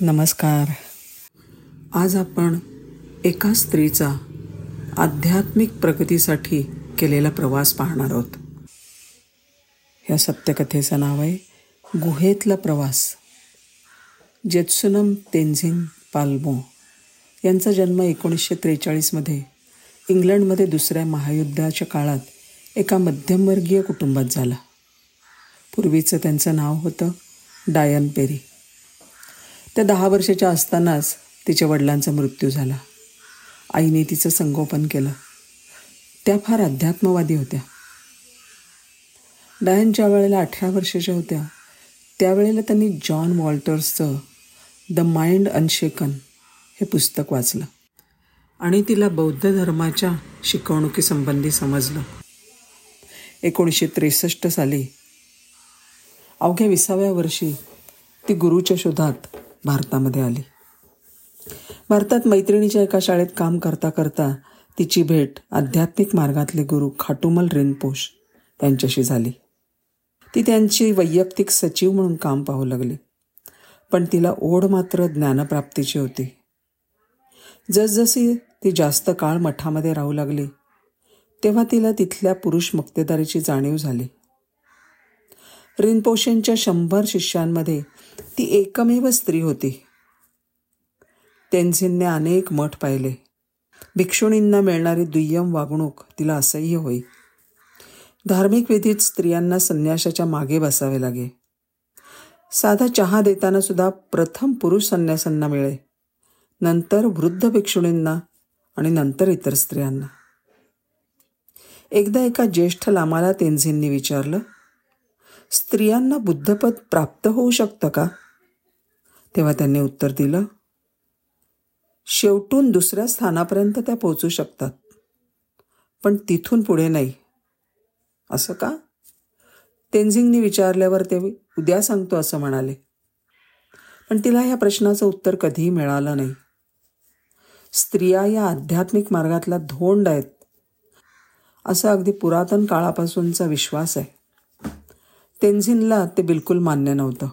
नमस्कार. आज आपण एका स्त्रीचा आध्यात्मिक प्रगतीसाठी केलेला प्रवास पाहणार आहोत. या सत्यकथेचं नाव आहे गुहेतला प्रवास. जेत्सुनम तेन्झिन पाल्मो. यांचा जन्म एकोणीसशे त्रेचाळीसमध्ये इंग्लंडमध्ये दुसऱ्या महायुद्धाच्या काळात एका मध्यमवर्गीय कुटुंबात झाला. पूर्वीचं त्यांचं नाव होतं डायन पेरी. त्या दहा वर्षाच्या असतानाच तिच्या वडिलांचा मृत्यू झाला. आईने तिचं संगोपन केलं. त्या फार अध्यात्मवादी होत्या. डायन ज्या वेळेला अठरा वर्षाच्या होत्या. त्यावेळेला त्यांनी जॉन वॉल्टर्सचं द माइंड अनशेकन हे पुस्तक वाचलं आणि तिला बौद्ध धर्माच्या शिकवणुकीसंबंधी समजलं. एकोणीसशे त्रेसष्ट साली अवघ्या विसाव्या वर्षी ती गुरुच्या शोधात भारतामध्ये आली. भारतात मैत्रिणीच्या एका शाळेत काम करता करता तिची भेट आध्यात्मिक मार्गातले गुरु खाटुमल रिनपोश त्यांच्याशी झाली. ती त्यांची वैयक्तिक सचिव म्हणून काम पाहू लागली. पण तिला ओढ मात्र ज्ञानप्राप्तीची होती. जसजशी ती जास्त काळ मठामध्ये राहू लागली तेव्हा तिला तिथल्या पुरुष मक्तेदारीची जाणीव झाली. रिनपोशेंच्या शंभर शिष्यांमध्ये ती एकमेव स्त्री होती. तेन्झिनने अनेक मठ पाहिले. भिक्षुणींना मिळणारी दुय्यम वागणूक तिला असह्य होई. धार्मिक विधीत स्त्रियांना संन्यासाच्या मागे बसावे लागे. साधा चहा देताना सुद्धा प्रथम पुरुष संन्यासांना मिळे. नंतर वृद्ध भिक्षुणींना आणि नंतर इतर स्त्रियांना. एकदा एका ज्येष्ठ लामाला तेन्झिननी विचारलं स्त्रियांना बुद्धपद प्राप्त होऊ शकतं का? तेव्हा त्यांनी उत्तर दिलं शेवटून दुसऱ्या स्थानापर्यंत त्या पोचू शकतात पण तिथून पुढे नाही. असं का? तेन्झिंगनी विचारल्यावर ते उद्या सांगतो असं म्हणाले. पण तिला ह्या प्रश्नाचं उत्तर कधीही मिळालं नाही. स्त्रिया या आध्यात्मिक मार्गातला धोंड आहेत असा अगदी पुरातन काळापासूनचा विश्वास आहे. तेन्झिनला ते बिलकुल मान्य नव्हतं.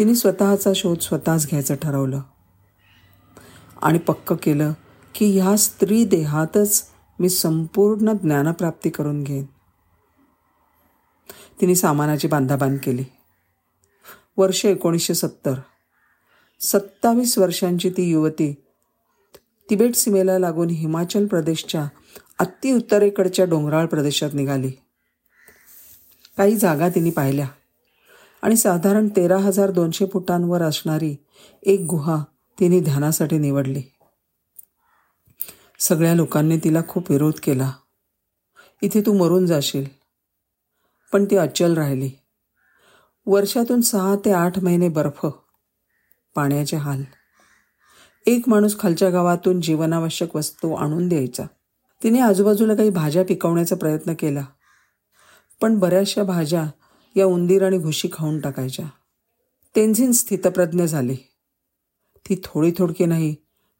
तिने स्वतःचा शोध स्वतःच घ्यायचं ठरवलं. आणि पक्क केलं की ह्या स्त्री देहातच मी संपूर्ण ज्ञानप्राप्ती करून घेईन. तिने सामानाची बांधाबांध केली. वर्ष एकोणीसशे सत्तर. सत्तावीस वर्षांची ती युवती तिबेट सीमेला लागून हिमाचल प्रदेशच्या अतिउत्तरेकडच्या डोंगराळ प्रदेशात निघाली. काही जागा तिने पाहिल्या. आणि साधारण तेरा हजार दोनशे फुटांवर असणारी एक गुहा तिने ध्यानासाठी निवडली. सगळ्या लोकांनी तिला खूप विरोध केला. इथे तू मरून जाशील. पण ती अचल राहिली. वर्षातून सहा ते आठ महिने बर्फ पाण्याचे हाल. एक माणूस खालच्या गावातून जीवनावश्यक वस्तू आणून द्यायचा. तिने आजूबाजूला काही भाज्या पिकवण्याचा प्रयत्न केला. पण बऱ्याचशा भाज्या या उंदीर आणि घुशी खाऊन टाकायच्या. तेन्झिन स्थितप्रज्ञ झाली. ती थोडी थोडकी नाही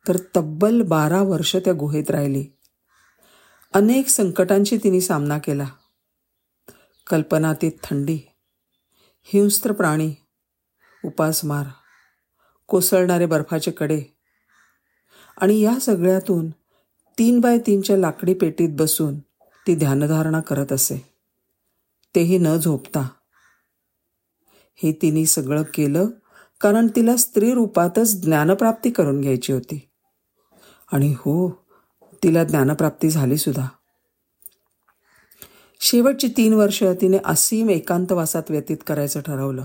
तर तब्बल बारा वर्ष त्या गुहेत राहिली. अनेक संकटांशी तिने सामना केला. कल्पनातीत थंडी हिंस्त्र प्राणी उपासमार कोसळणारे बर्फाचे कडे. आणि या सगळ्यातून तीन बाय तीनच्या लाकडी पेटीत बसून ती ध्यानधारणा करत असे. तेही न झोपता हे तिने सगळं केलं कारण तिला स्त्री रूपातच ज्ञानप्राप्ती करून घ्यायची होती. आणि हो तिला ज्ञानप्राप्ती झाली सुद्धा. शेवटची तीन वर्ष तिने असीम एकांतवासात व्यतीत करायचं ठरवलं.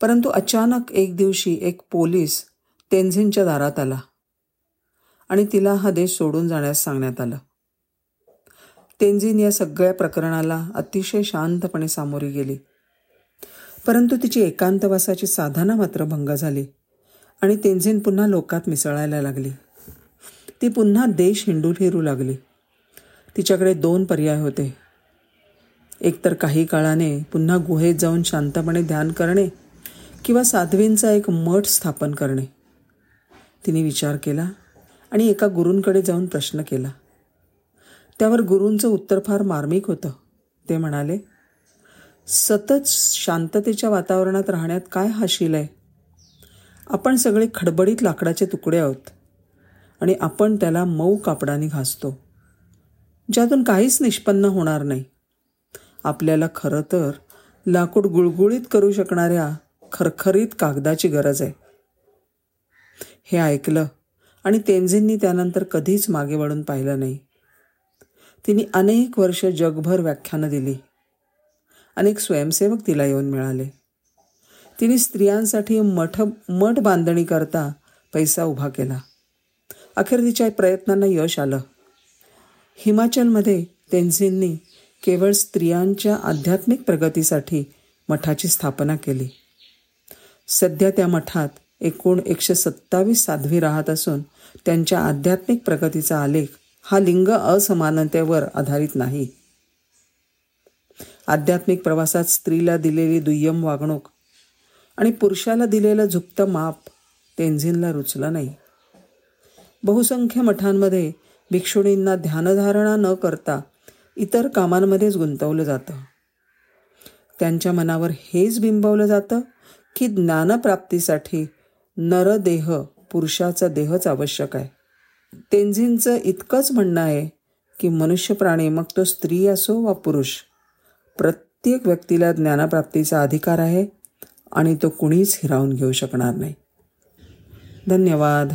परंतु अचानक एक दिवशी एक पोलीस तेन्झिनच्या दारात आला आणि तिला हा देश सोडून जाण्यास सांगण्यात आलं. तेन्झिन या सगळ्या प्रकरणाला अतिशय शांतपणे सामोरी गेली. परंतु तिची एकांतवासाची साधना मात्र भंग झाली आणि तेन्झिन पुन्हा लोकात मिसळायला लागली. ती पुन्हा देश हिंडू फिरू लागली. तिच्याकडे दोन पर्याय होते. एकतर काही काळाने पुन्हा गुहेत जाऊन शांतपणे ध्यान करणे किंवा साध्वींचा एक मठ स्थापन करणे. तिने विचार केला आणि एका गुरूंकडे जाऊन प्रश्न केला. त्यावर गुरूंचं उत्तर फार मार्मिक होतं. ते म्हणाले सतत शांततेच्या वातावरणात राहण्यात काय हाशील आहे? आपण सगळे खडबडीत लाकडाचे तुकडे आहोत आणि आपण त्याला मऊ कापडाने घासतो ज्यातून काहीच निष्पन्न होणार नाही. आपल्याला खरं तर लाकूड गुळगुळीत करू शकणाऱ्या खरखरीत कागदाची गरज आहे. हे ऐकलं आणि तेंझींनी त्यानंतर कधीच मागे वळून पाहिलं नाही. तिने अनेक वर्ष जगभर व्याख्यानं दिली. अनेक स्वयंसेवक तिला येऊन मिळाले. तिने स्त्रियांसाठी मठ मठ बांधणी करता पैसा उभा केला. अखेर तिच्या प्रयत्नांना यश आलं. हिमाचलमध्ये तेन्झींनी केवळ स्त्रियांच्या आध्यात्मिक प्रगतीसाठी मठाची स्थापना केली. सध्या त्या मठात एकूण एकशे सत्तावीस साध्वी राहत असून त्यांच्या आध्यात्मिक प्रगतीचा आलेख हा लिंग असमानतेवर आधारित नाही. आध्यात्मिक प्रवासात स्त्रीला दिलेली दुय्यम वागणूक आणि पुरुषाला दिलेलं झुकतं माप तेंझिनला रुचलं नाही. बहुसंख्य मठांमध्ये भिक्षुणींना ध्यानधारणा न करता इतर कामांमध्येच गुंतवलं जातं. त्यांच्या मनावर हेच बिंबवलं जातं की ज्ञानप्राप्तीसाठी नरदेह पुरुषाचा देहच आवश्यक आहे. तेंझिनचं इतकंच म्हणणं आहे की मनुष्य प्राणी मग तो स्त्री असो वा पुरुष प्रत्येक व्यक्तीला ज्ञानप्राप्तीचा अधिकार आहे आणि तो कुणीच हिरावून घेऊ शकणार नाही. धन्यवाद.